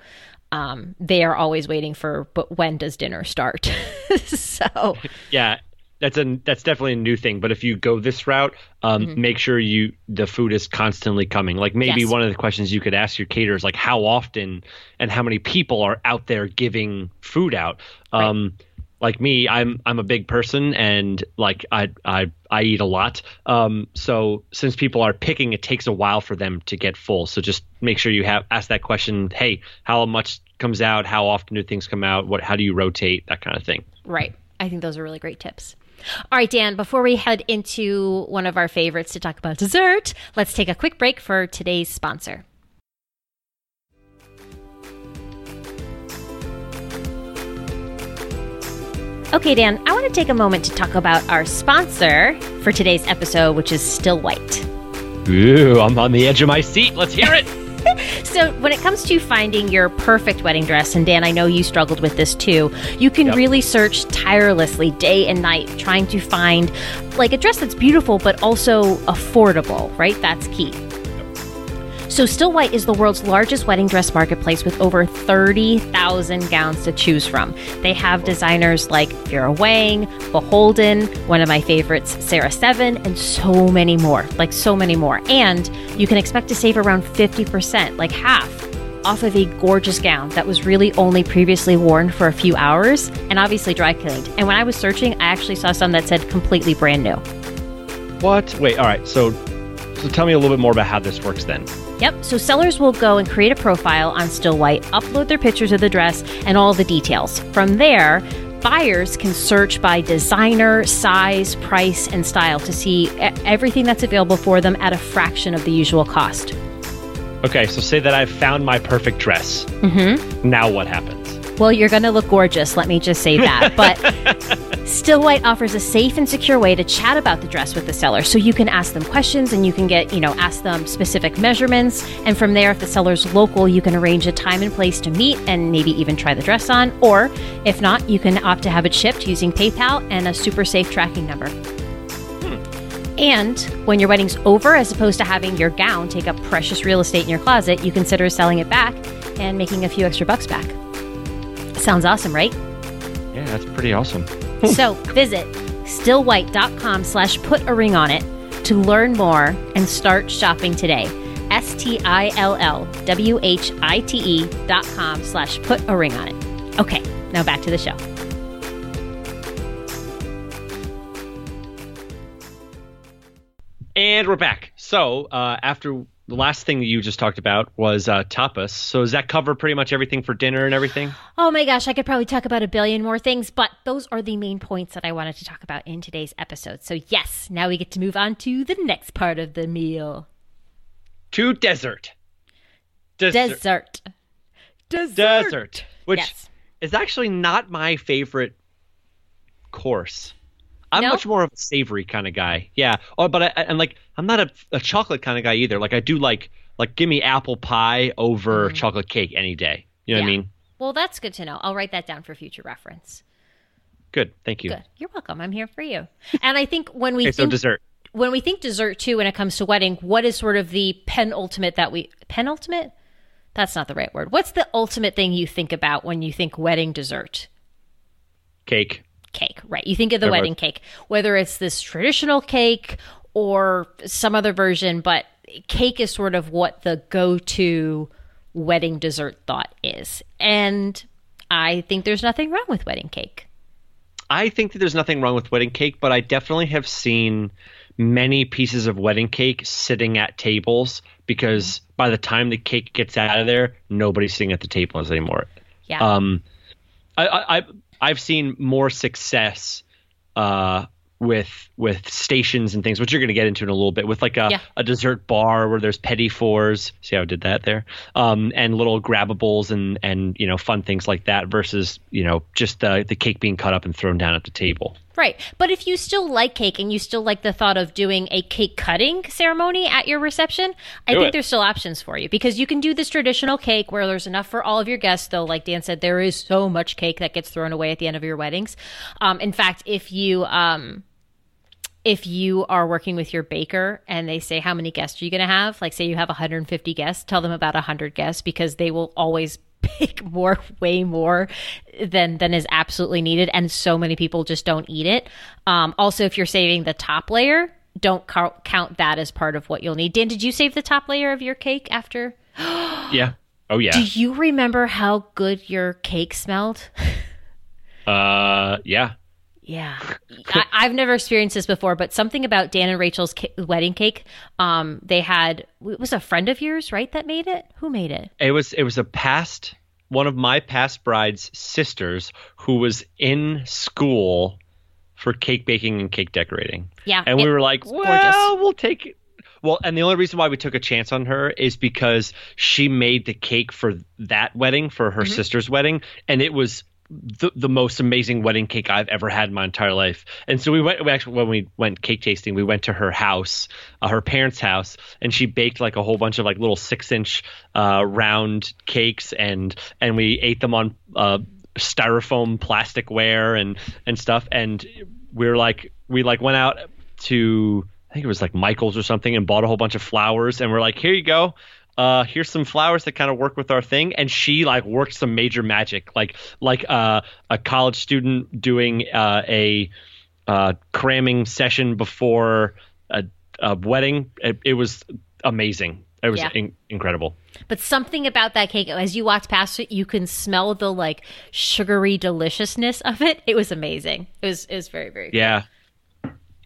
um, they are always waiting for but when does dinner start so yeah that's a that's definitely a new thing. But if you go this route, um, mm-hmm. make sure you the food is constantly coming. Like maybe yes. one of the questions you could ask your caterers, like how often and how many people are out there giving food out. Um, right. Like me, I'm I'm a big person and like I I I eat a lot. Um, so since people are picking, it takes a while for them to get full. So just make sure you have ask that question. Hey, how much comes out? How often do things come out? What how do you rotate? That kind of thing. Right. I think those are really great tips. All right, Dan, before we head into one of our favorites to talk about dessert, let's take a quick break for today's sponsor. Okay, Dan, I want to take a moment to talk about our sponsor for today's episode, which is Stillwhite. Ooh, I'm on the edge of my seat. Let's hear it. So, when it comes to finding your perfect wedding dress, and Dan, I know you struggled with this too, you can Yep. really search tirelessly day and night trying to find like a dress that's beautiful but also affordable, right? That's key. So, Stillwhite is the world's largest wedding dress marketplace with over 30,000 gowns to choose from. They have designers like Vera Wang, Beholden, one of my favorites, Sarah Seven, and so many more. Like, so many more. And you can expect to save around 50%, like half, off of a gorgeous gown that was really only previously worn for a few hours and obviously dry cleaned. And when I was searching, I actually saw some that said completely brand new. What? Wait. All right. So, so tell me a little bit more about how this works then. Yep. So sellers will go and create a profile on Stillwhite, upload their pictures of the dress and all the details. From there, buyers can search by designer, size, price, and style to see everything that's available for them at a fraction of the usual cost. Okay. So say that I've found my perfect dress. Mm-hmm. Now what happens? Well, you're going to look gorgeous, let me just say that. But Stillwhite offers a safe and secure way to chat about the dress with the seller. So you can ask them questions and you can get, you know, ask them specific measurements. And from there, if the seller's local, you can arrange a time and place to meet and maybe even try the dress on. Or if not, you can opt to have it shipped using PayPal and a super safe tracking number. Hmm. And when your wedding's over, as opposed to having your gown take up precious real estate in your closet, you consider selling it back and making a few extra bucks back. Sounds awesome, right? Yeah, that's pretty awesome. so visit stillwhite.com slash put a ring on it to learn more and start shopping today. S-T-I-L-L-W-H-I-T-E E dot com slash put a ring on it. Okay, now back to the show. And we're back. So uh, after the last thing that you just talked about was uh, tapas. So does that cover pretty much everything for dinner and everything? Oh my gosh, I could probably talk about a billion more things, but those are the main points that I wanted to talk about in today's episode. So yes, now we get to move on to the next part of the meal. To dessert. Dessert. Dessert. Dessert. Dessert. Which Yes. is actually not my favorite course. I'm No? much more of a savory kind of guy. Yeah. Oh, but I, and like I'm not a, a chocolate kind of guy either. Like I do like like give me apple pie over chocolate cake any day. You know what I Mm-hmm. Mean? Well, that's good to know. I'll write that down for future reference. Good. Thank you. Good. You're welcome. I'm here for you. And I think when we Okay, so think, dessert. when we think dessert too, when it comes to wedding, what is sort of the penultimate that we penultimate? That's not the right word. What's the ultimate thing you think about when you think wedding dessert? Cake. Cake, right? You think of the wedding cake, whether it's this traditional cake or some other version, but cake is sort of what the go-to wedding dessert thought is. And I think there's nothing wrong with wedding cake. I think that there's nothing wrong with wedding cake, but I definitely have seen many pieces of wedding cake sitting at tables because by the time the cake gets out of there, nobody's sitting at the tables anymore. Yeah. Um, I, I, I- I've seen more success uh, with with stations and things, which you're going to get into in a little bit, with like a, Yeah. a dessert bar where there's petit fours. See how I did that there? Um, and little grabbables and and you know fun things like that versus you know just the the cake being cut up and thrown down at the table. Right. But if you still like cake and you still like the thought of doing a cake cutting ceremony at your reception, I Do think it. there's still options for you because you can do this traditional cake where there's enough for all of your guests, though, like Dan said, there is so much cake that gets thrown away at the end of your weddings. Um, in fact, if you. Um, if you are working with your baker and they say how many guests are you going to have like say you have 150 guests tell them about 100 guests because they will always pick more way more than than is absolutely needed and so many people just don't eat it um, also if you're saving the top layer don't co- count that as part of what you'll need dan did you save the top layer of your cake after Yeah. Oh yeah. do you remember how good your cake smelled Uh yeah. Yeah, I, I've never experienced this before, but something about Dan and Rachel's ca- wedding cake. Um, they had it was a friend of yours, right? That made it. Who made it? It was it was a past one of my past bride's sisters who was in school for cake baking and cake decorating. Yeah, And we were like, well, we'll take it. Well, and the only reason why we took a chance on her is because she made the cake for that wedding, for Mm-hmm. her sister's wedding, and it was the, the most amazing wedding cake I've ever had in my entire life. And so we went we actually when we went cake tasting, we went to her house, uh, her parents' house, and she baked like a whole bunch of like little six inch uh, round cakes, and and we ate them on uh, styrofoam plasticware and and stuff. And we are like we like went out to I think it was like Michael's or something and bought a whole bunch of flowers, and we're like, here you go uh, here's some flowers that kind of work with our thing. And she like worked some major magic, like like uh, a college student doing uh, a uh, cramming session before a, a wedding. It, it, was amazing. It was yeah. in- incredible. But something about that cake, as you walked past it, you can smell the like sugary deliciousness of it. It was amazing. It was it was very very. Yeah.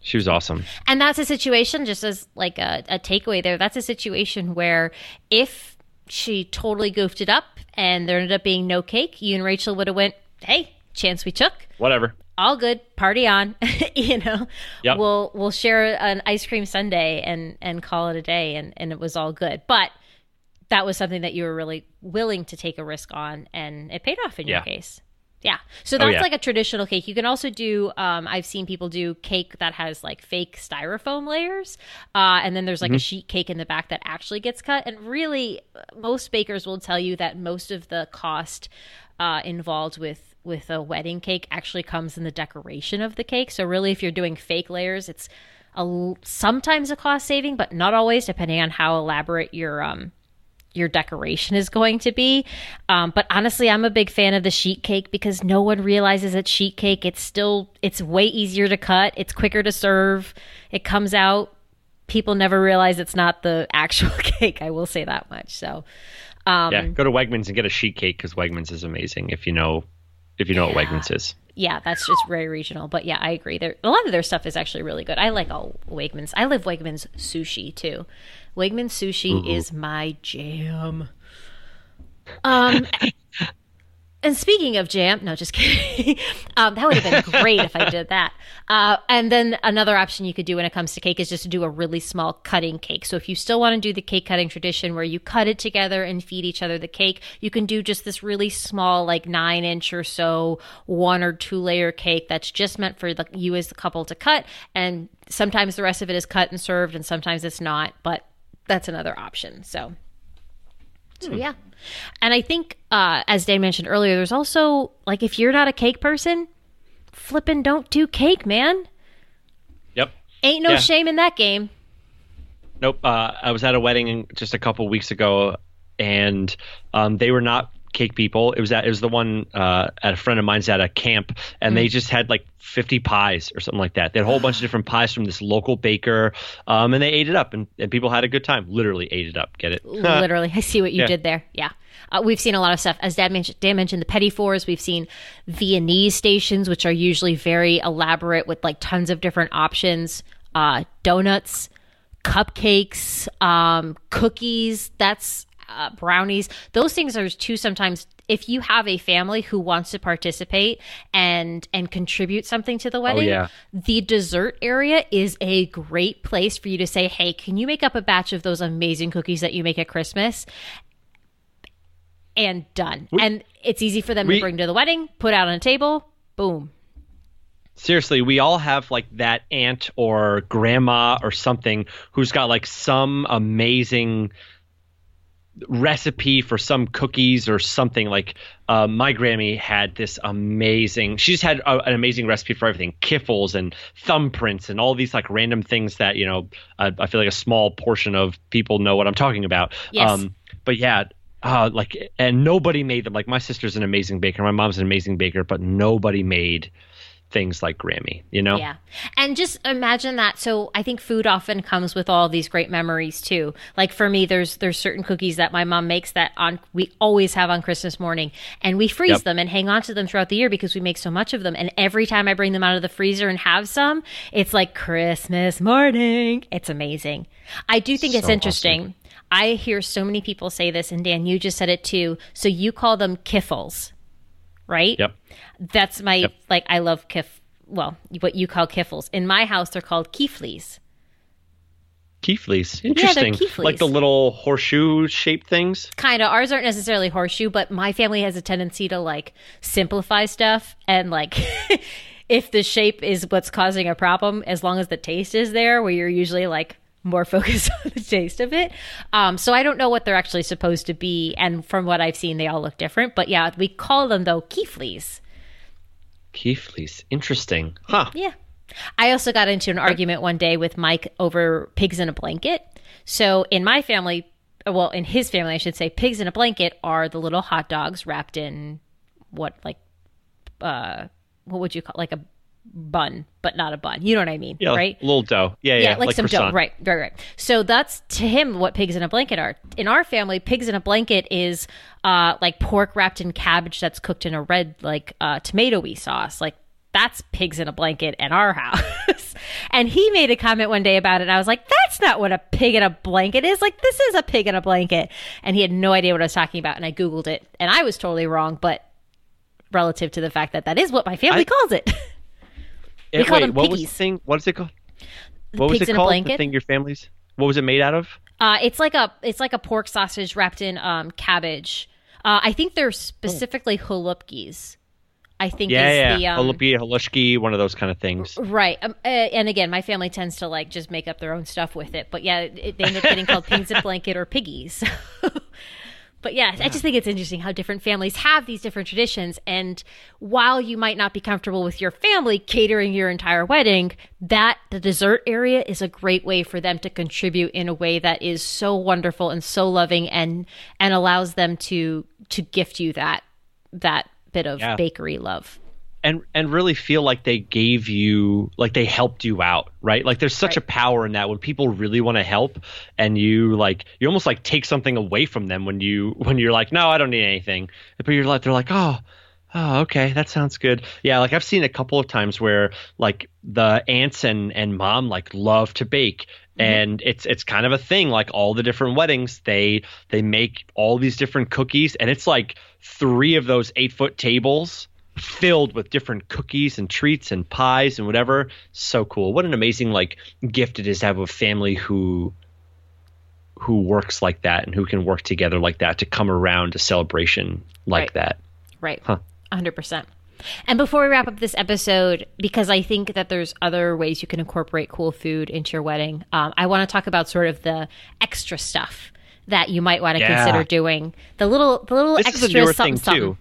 She was awesome. And that's a situation, just as like a, a takeaway there, that's a situation where if she totally goofed it up and there ended up being no cake, you and Rachel would have went, hey, chance we took. Whatever. All good, party on. you know, yep. we'll we'll share an ice cream sundae and and call it a day, and and it was all good. But that was something that you were really willing to take a risk on, and it paid off in yeah. your case. Yeah. So oh, that's oh, yeah. like a traditional cake. You can also do, um, I've seen people do cake that has like fake styrofoam layers. Uh, and then there's like mm-hmm. a sheet cake in the back that actually gets cut. And really, most bakers will tell you that most of the cost uh, involved with with a wedding cake actually comes in the decoration of the cake. So really, if you're doing fake layers, it's a, sometimes a cost saving, but not always, depending on how elaborate your um, your decoration is going to be. Um, but honestly, I'm a big fan of the sheet cake because no one realizes it's sheet cake. It's still it's way easier to cut. It's quicker to serve. It comes out. People never realize it's not the actual cake. I will say that much. So, um, yeah, go to Wegmans and get a sheet cake because Wegmans is amazing. If you know, if you know yeah. what Wegmans is. Yeah, that's just very regional. But yeah, I agree. There, a lot of their stuff is actually really good. I like all Wegmans. I love Wegmans sushi too. Wegman sushi Ooh. is my jam. Um, and speaking of jam, no, just kidding. um, that would have been great if I did that. Uh, and then another option you could do when it comes to cake is just to do a really small cutting cake. So if you still want to do the cake cutting tradition where you cut it together and feed each other the cake, you can do just this really small, like nine inch or so, one or two layer cake that's just meant for the, you as the couple to cut. And sometimes the rest of it is cut and served, and sometimes it's not. But that's another option. So, so hmm. yeah. And I think, uh, as Dan mentioned earlier, there's also like if you're not a cake person, flipping don't do cake, man. Yep. Ain't no yeah. shame in that game. Nope. Uh, I was at a wedding just a couple weeks ago, and um, they were not cake people. It was at it was the one uh, at a friend of mine's at a camp, and mm. they just had like 50 pies or something like that. They had a whole bunch of different pies from this local baker, um, and they ate it up, and, and people had a good time. Literally ate it up. Get it? Literally, I see what you yeah. did there. Yeah. Uh, we've seen a lot of stuff. As Dad mentioned, Dan mentioned the petit fours. We've seen Viennese stations, which are usually very elaborate with like tons of different options. Uh, donuts, cupcakes, um, cookies. That's uh, brownies. Those things are too sometimes if you have a family who wants to participate and and contribute something to the oh, wedding, oh, yeah. the dessert area is a great place for you to say, "Hey, can you make up a batch of those amazing cookies that you make at Christmas?" And done. We, and it's easy for them we, to bring to the wedding, put out on a table, boom. Seriously, we all have like that aunt or grandma or something who's got like some amazing recipe for some cookies or something like uh, my grammy had this amazing she just had a, an amazing recipe for everything kiffles and thumbprints and all these like random things that you know I, I feel like a small portion of people know what i'm talking about yes. um but yeah uh, like and nobody made them like my sister's an amazing baker my mom's an amazing baker but nobody made things like Grammy, you know? Yeah. And just imagine that. So I think food often comes with all these great memories too. Like for me, there's there's certain cookies that my mom makes that on we always have on Christmas morning. And we freeze yep. them and hang on to them throughout the year because we make so much of them. And every time I bring them out of the freezer and have some, it's like Christmas morning. It's amazing. I do think so it's interesting. Awesome. I hear so many people say this, and Dan, you just said it too. So you call them kiffles right? Yep. That's my yep. like I love kif well, what you call kiffles. In my house they're called keeflies. Keithley's. Interesting. Keithley's. Like the little horseshoe shaped things. kind of ours aren't necessarily horseshoe but my family has a tendency to like simplify stuff and like if the shape is what's causing a problem as long as the taste is there where you're usually like more focused on the taste of it um, so i don't know what they're actually supposed to be and from what i've seen they all look different but yeah we call them though keefleys Keithley's. Interesting. Huh. yeah i also got into an argument one day with mike over pigs in a blanket so in my family well in his family i should say pigs in a blanket are the little hot dogs wrapped in what like uh what would you call like a bun but not a bun you know what i mean Yeah. right Little dough. Yeah. Yeah. yeah, like, some croissant. dough. Right, right, right. So that's to him what pigs in a blanket are. In our family, pigs in a blanket is uh, like pork wrapped in cabbage that's cooked in a red like uh, tomatoey sauce. Like that's pigs in a blanket in our house. and he made a comment one day about it. And I was like, that's not what a pig in a blanket is. Like this is a pig in a blanket. And he had no idea what I was talking about. And I googled it, and I was totally wrong. But relative to the fact that that is what my family I- calls it. Eh, call wait, them what was the thing? What is it called? What was pigs it in a called? blanket? The thing your family's. What was it made out of? Uh, it's like a it's like a pork sausage wrapped in um, cabbage. Uh, I think they're specifically halupkis. I think Yeah, is yeah. the um, Halupi, halushki, one of those kind of things. right. Um, uh, and again, my family tends to like just make up their own stuff with it. But yeah, it, they end up getting called pigs in a blanket or piggies. but yeah, I just think it's interesting how different families have these different traditions. And while you might not be comfortable with your family catering your entire wedding, that the dessert area is a great way for them to contribute in a way that is so wonderful and so loving and and allows them to to gift you that that bit of Yeah. bakery love. And and really feel like they gave you like they helped you out right? Like there's such Right. a power in that when people really want to help and you like you almost like take something away from them when you when you're like no i don't need anything. But you're like they're like oh oh okay that sounds good. Yeah like i've seen a couple of times where like the aunts and and mom like love to bake mm-hmm. and it's it's kind of a thing like all the different weddings they they make all these different cookies and it's like three of those eight foot tables filled with different cookies and treats and pies and whatever so cool what an amazing like gift it is to have a family who who works like that and who can work together like that to come around a celebration like Right. that Right. Huh. 100%. And before we wrap up this episode, because I think that there's other ways you can incorporate cool food into your wedding, um, I want to talk about sort of the extra stuff that you might want to Yeah. consider doing. The little, the little this extra is a newer something, thing something.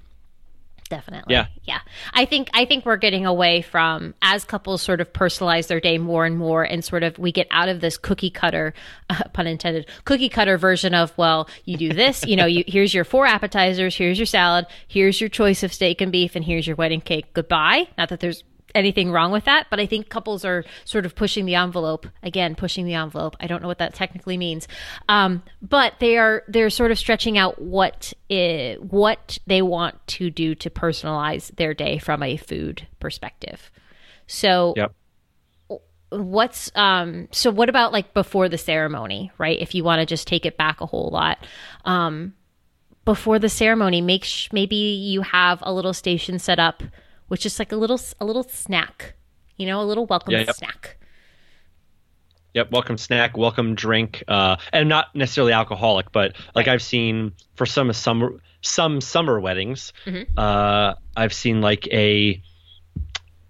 Definitely. Yeah. Yeah. I think I think we're getting away from as couples sort of personalize their day more and more and sort of we get out of this cookie cutter uh, pun intended cookie cutter version of well you do this you know you here's your four appetizers here's your salad here's your choice of steak and beef and here's your wedding cake goodbye not that there's anything wrong with that but i think couples are sort of pushing the envelope. Again pushing the envelope. I don't know what that technically means. Um, but they are they're sort of stretching out what what they want to do to personalize their day from a food perspective. So yep. what's um so what about like before the ceremony right? If you want to just take it back a whole lot. Um before the ceremony make sh- maybe you have a little station set up which is like a little a little snack you know a little welcome Yeah, yep. snack Yep, welcome snack, welcome drink, uh, and not necessarily alcoholic, but like I've seen for some summer some summer weddings, Mm-hmm. uh, I've seen like a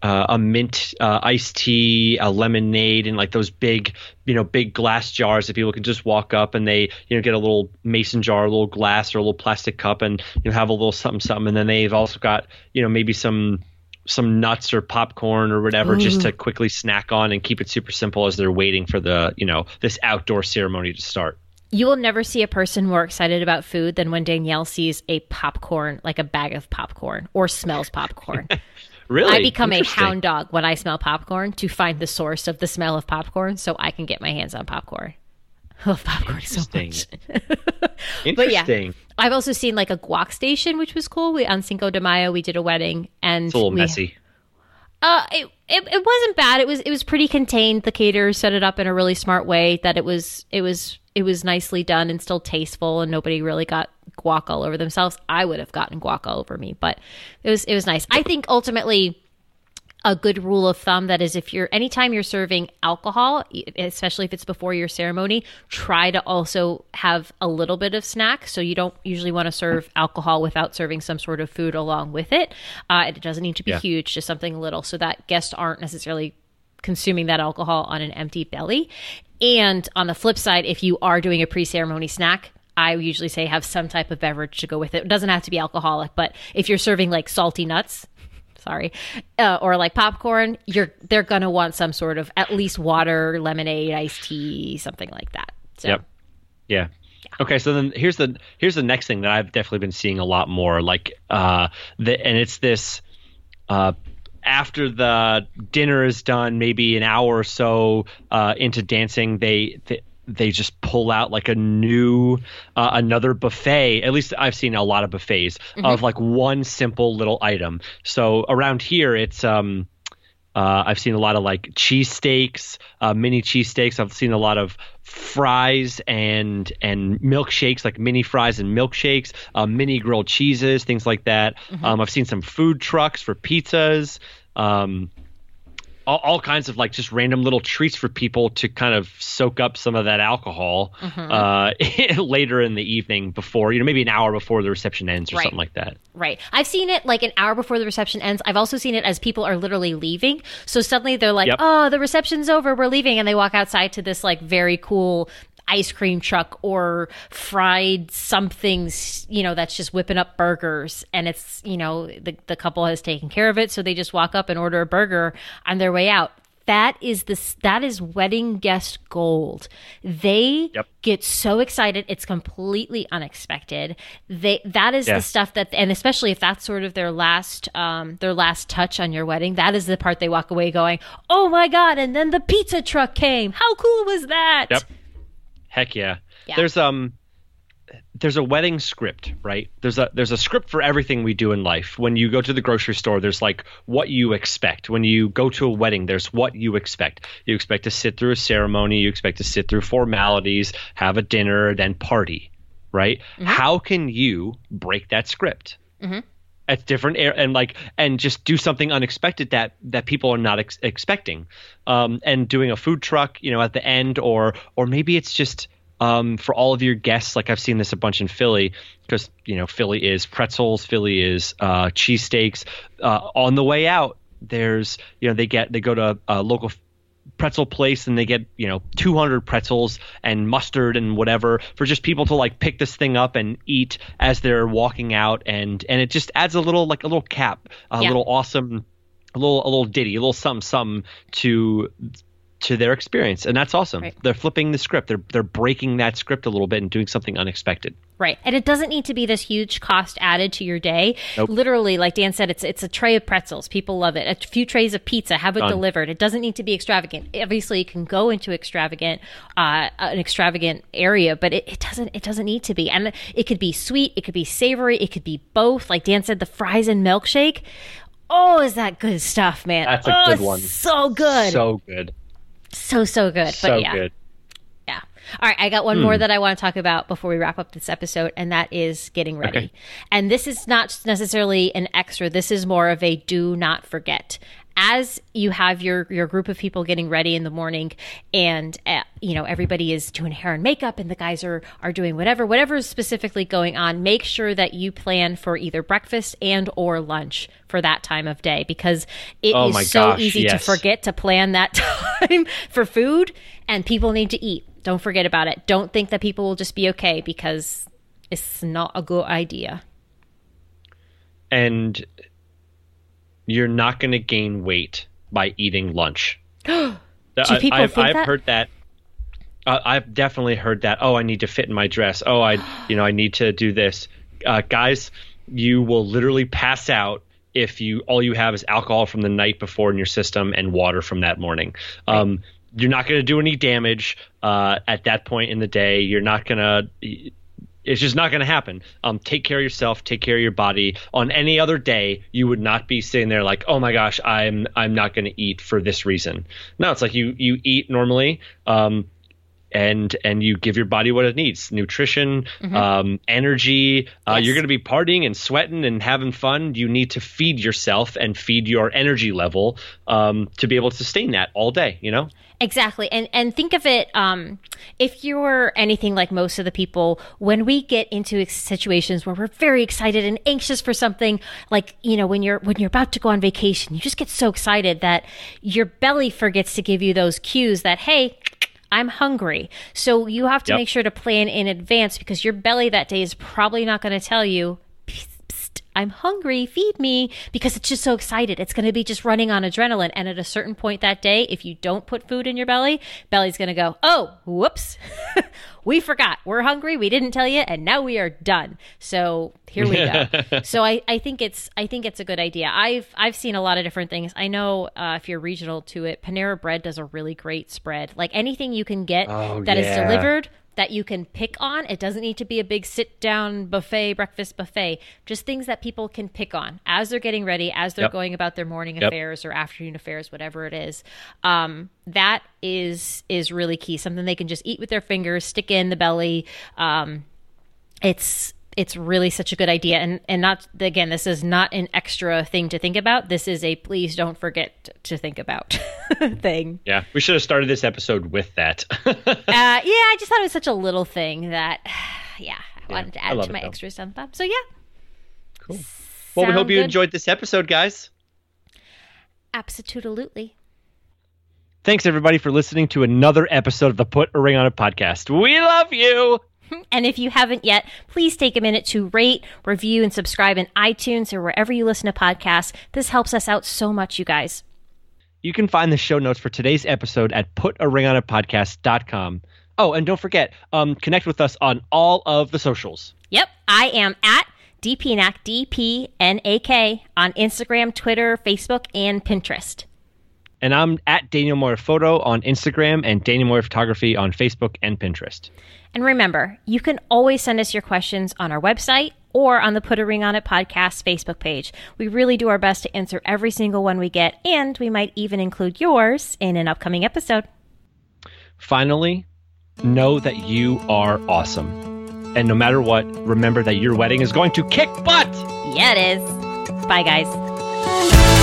uh, a mint uh, iced tea, a lemonade, and like those big, you know, big glass jars that people can just walk up and they, you know, get a little mason jar, a little glass, or a little plastic cup, and you know, have a little something, something, and then they've also got, you know, maybe some some nuts or popcorn or whatever just to quickly snack on and keep it super simple as they're waiting for the you know this outdoor ceremony to start. You will never see a person more excited about food than when Danielle sees a popcorn, like a bag of popcorn, or smells popcorn. really I become a hound dog when I smell popcorn to find the source of the smell of popcorn so I can get my hands on popcorn. I love popcorn so Interesting. much. interesting I've also seen like a guac station, which was cool. We on Cinco de Mayo we did a wedding and it's a little we, messy Uh, it, it it wasn't bad. It was it was pretty contained. The caterers set it up in a really smart way that it was it was it was nicely done and still tasteful, and nobody really got guac all over themselves. I would have gotten guac all over me, but it was it was nice. I think ultimately a good rule of thumb that is if you're anytime you're serving alcohol especially if it's before your ceremony try to also have a little bit of snack so you don't usually want to serve alcohol without serving some sort of food along with it uh, it doesn't need to be Yeah. huge just something little so that guests aren't necessarily consuming that alcohol on an empty belly and on the flip side if you are doing a pre-ceremony snack I usually say have some type of beverage to go with it. It doesn't have to be alcoholic, but if you're serving like salty nuts, sorry, uh, or like popcorn, you're they're gonna want some sort of at least water, lemonade, iced tea, something like that. So Yep. Yeah. Okay, so then here's the here's the next thing that I've definitely been seeing a lot more, like uh, the and it's this uh, after the dinner is done, maybe an hour or so uh, into dancing, they, they they just pull out like a new uh, another buffet. At least I've seen a lot of buffets of like one simple little item. So around here, it's um. Uh, I've seen a lot of like cheesesteaks, uh, mini cheesesteaks. I've seen a lot of fries and and milkshakes, like mini fries and milkshakes, uh, mini grilled cheeses, things like that. Um, I've seen some food trucks for pizzas. Um, all, all kinds of like just random little treats for people to kind of soak up some of that alcohol uh, later in the evening before you know maybe an hour before the reception ends or Right. something like that. Right. I've seen it like an hour before the reception ends. I've also seen it as people are literally leaving. So suddenly they're like, Yep. "Oh, the reception's over. We're leaving." And they walk outside to this like very cool ice cream truck or fried something, you know, that's just whipping up burgers and it's, you know, the the couple has taken care of it, so they just walk up and order a burger on their way out. That is this that is wedding guest gold. They Yep. get so excited it's completely unexpected they that is Yeah. the stuff that and especially if that's sort of their last um their last touch on your wedding that is the part they walk away going oh my god and then the pizza truck came how cool was that Yep. Heck yeah. Yeah. There's um there's a wedding script, right? There's a there's a script for everything we do in life. When you go to the grocery store, there's like what you expect. When you go to a wedding, there's what you expect. You expect to sit through a ceremony, you expect to sit through formalities, have a dinner, then party, right? How can you break that script? At different air and like and just do something unexpected that that people are not ex- expecting. Um and doing a food truck you know at the end or or maybe it's just um for all of your guests like i've seen this a bunch in philly because you know philly is pretzels philly is uh cheesesteaks. Uh on the way out there's you know they get they go to a local pretzel place and they get you know 200 pretzels and mustard and whatever for just people to like pick this thing up and eat as they're walking out and and it just adds a little like a little cap a Yeah. little awesome a little a little ditty a little something something to to their experience and that's awesome. Right. they're flipping the script. They're they're breaking that script a little bit and doing something unexpected. Right. And it doesn't need to be this huge cost added to your day. Nope. literally like dan said it's it's a tray of pretzels. People love it. A few trays of pizza. Have it Done. delivered. It doesn't need to be extravagant. Obviously you can go into extravagant uh, an extravagant area but it, it doesn't it doesn't need to be. And it could be sweet. It could be savory. It could be both. Like dan said the fries and milkshake. Oh is that good stuff man. That's a oh, good one. so good. So so good so, so good so but yeah good yeah. All right. I got one more hmm. that I want to talk about before we wrap up this episode, and that is getting ready. Okay. And this is not necessarily an extra, this is more of a do not forget. As you have your, your group of people getting ready in the morning, and uh, you know everybody is doing hair and makeup, and the guys are are doing whatever whatever is specifically going on. Make sure that you plan for either breakfast and or lunch for that time of day because it is Oh my so gosh, easy to forget to plan that time for food, and people need to eat. Don't forget about it. Don't think that people will just be okay because it's not a good idea. and you're not going to gain weight by eating lunch. Do people I've, think I've that? heard that. Uh, I've definitely heard that. Oh, I need to fit in my dress. Oh, I, you know, I need to do this. Uh, guys, you will literally pass out if you all you have is alcohol from the night before in your system and water from that morning. Um, you're not going to do any damage uh, at that point in the day. You're not going to it's just not going to happen. Um, take care of yourself. Take care of your body. On any other day, you would not be sitting there like, "Oh my gosh, I'm I'm not going to eat for this reason." No, it's like you you eat normally, um, and and you give your body what it needs nutrition Mm-hmm. um, energy uh, Yes. you're going to be partying and sweating and having fun you need to feed yourself and feed your energy level um, to be able to sustain that all day you know Exactly. And and think of it um if you're anything like most of the people when we get into situations where we're very excited and anxious for something like you know when you're when you're about to go on vacation you just get so excited that your belly forgets to give you those cues that hey I'm hungry. So you have to Yep. make sure to plan in advance because your belly that day is probably not going to tell you "Psst, psst, I'm hungry, feed me, because it's just so excited. It's going to be just running on adrenaline. And at a certain point that day, if you don't put food in your belly, belly's going to go, oh, whoops, we forgot. We're hungry. We didn't tell you. And now we are done. So here we go. so I, I think it's, I think it's a good idea. I've, I've seen a lot of different things. I know uh, if you're regional to it, Panera Bread does a really great spread. Like anything you can get Oh, that is yeah. delivered that you can pick on. It doesn't need to be a big sit down buffet, breakfast buffet. Just things that people can pick on as they're getting ready, as they're Yep. going about their morning Yep. affairs or afternoon affairs, whatever it is. Um, that is is really key. Something they can just eat with their fingers, stick in the belly. Um, it's it's really such a good idea. And and not again this is not an extra thing to think about. This is a please don't forget to think about thing. Yeah we should have started this episode with that. Uh, yeah, I just thought it was such a little thing that, yeah, I wanted to add to my extras on top. So yeah, cool. Well we hope you good? enjoyed this episode guys. Absolutely. thanks everybody for listening to another episode of the put a ring on it podcast. We love you And if you haven't yet, please take a minute to rate, review, and subscribe in iTunes or wherever you listen to podcasts. This helps us out so much, you guys. You can find the show notes for today's episode at putaringonitpodcast.com. Oh, and don't forget, um, connect with us on all of the socials. Yep, I am at DPNAK, D-P-N-A-K, on Instagram, Twitter, Facebook, and Pinterest. And I'm at Danielle Moore Photo on Instagram and Danielle Moore Photography on Facebook and Pinterest. And remember, you can always send us your questions on our website or on the Put a Ring on It podcast Facebook page. We really do our best to answer every single one we get, and we might even include yours in an upcoming episode. Finally, know that you are awesome. And no matter what, remember that your wedding is going to kick butt! Yeah, it is. Bye, guys.